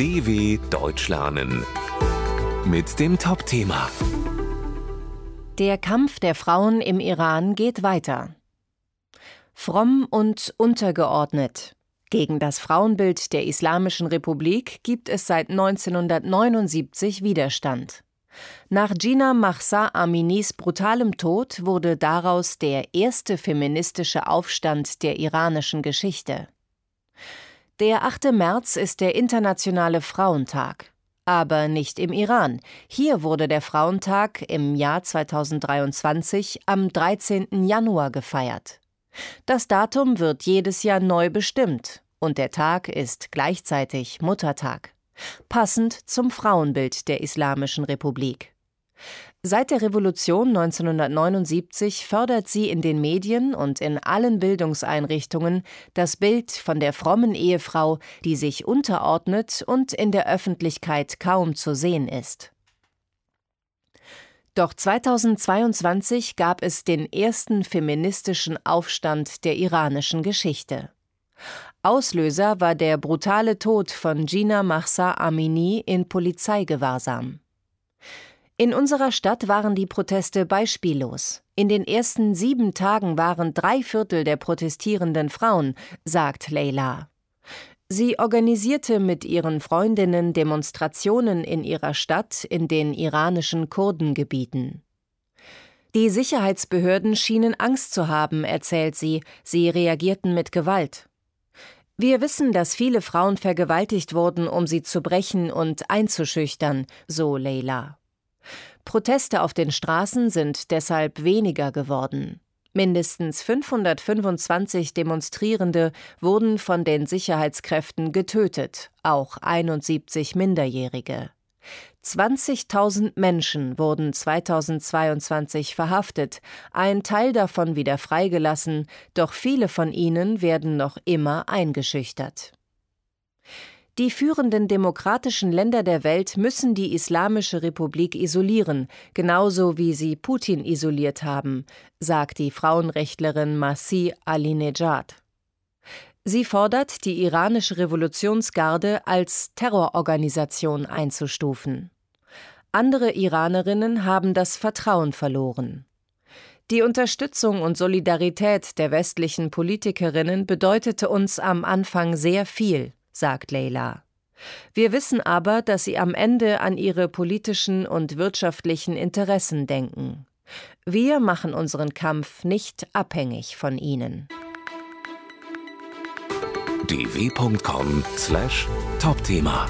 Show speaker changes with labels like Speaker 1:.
Speaker 1: DW Deutsch lernen mit dem Top-Thema
Speaker 2: Der Kampf der Frauen im Iran geht weiter. Fromm und untergeordnet. Gegen das Frauenbild der Islamischen Republik gibt es seit 1979 Widerstand. Nach Gina Mahsa Aminis brutalem Tod wurde daraus der erste feministische Aufstand der iranischen Geschichte. Der 8. März ist der internationale Frauentag. Aber nicht im Iran. Hier wurde der Frauentag im Jahr 2023 am 13. Januar gefeiert. Das Datum wird jedes Jahr neu bestimmt und der Tag ist gleichzeitig Muttertag passend zum Frauenbild der Islamischen Republik. Seit der Revolution 1979 fördert sie in den Medien und in allen Bildungseinrichtungen das Bild von der frommen Ehefrau, die sich unterordnet und in der Öffentlichkeit kaum zu sehen ist. Doch 2022 gab es den ersten feministischen Aufstand der iranischen Geschichte. Auslöser war der brutale Tod von Gina Mahsa Amini in Polizeigewahrsam. In unserer Stadt waren die Proteste beispiellos. In den ersten sieben Tagen waren drei Viertel der protestierenden Frauen, sagt Leila. Sie organisierte mit ihren Freundinnen Demonstrationen in ihrer Stadt in den iranischen Kurdengebieten. Die Sicherheitsbehörden schienen Angst zu haben, erzählt sie, sie reagierten mit Gewalt. Wir wissen, dass viele Frauen vergewaltigt wurden, um sie zu brechen und einzuschüchtern, so Leila. Proteste auf den Straßen sind deshalb weniger geworden. Mindestens 525 Demonstrierende wurden von den Sicherheitskräften getötet, auch 71 Minderjährige. 20.000 Menschen wurden 2022 verhaftet, ein Teil davon wieder freigelassen, doch viele von ihnen werden noch immer eingeschüchtert. Die führenden demokratischen Länder der Welt müssen die Islamische Republik isolieren, genauso wie sie Putin isoliert haben, sagt die Frauenrechtlerin Masih Alinejad. Sie fordert, die iranische Revolutionsgarde als Terrororganisation einzustufen. Andere Iranerinnen haben das Vertrauen verloren. Die Unterstützung und Solidarität der westlichen Politikerinnen bedeutete uns am Anfang sehr viel, sagt Leila. Wir wissen aber, dass sie am Ende an ihre politischen und wirtschaftlichen Interessen denken. Wir machen unseren Kampf nicht abhängig von ihnen
Speaker 1: dw.com/topthema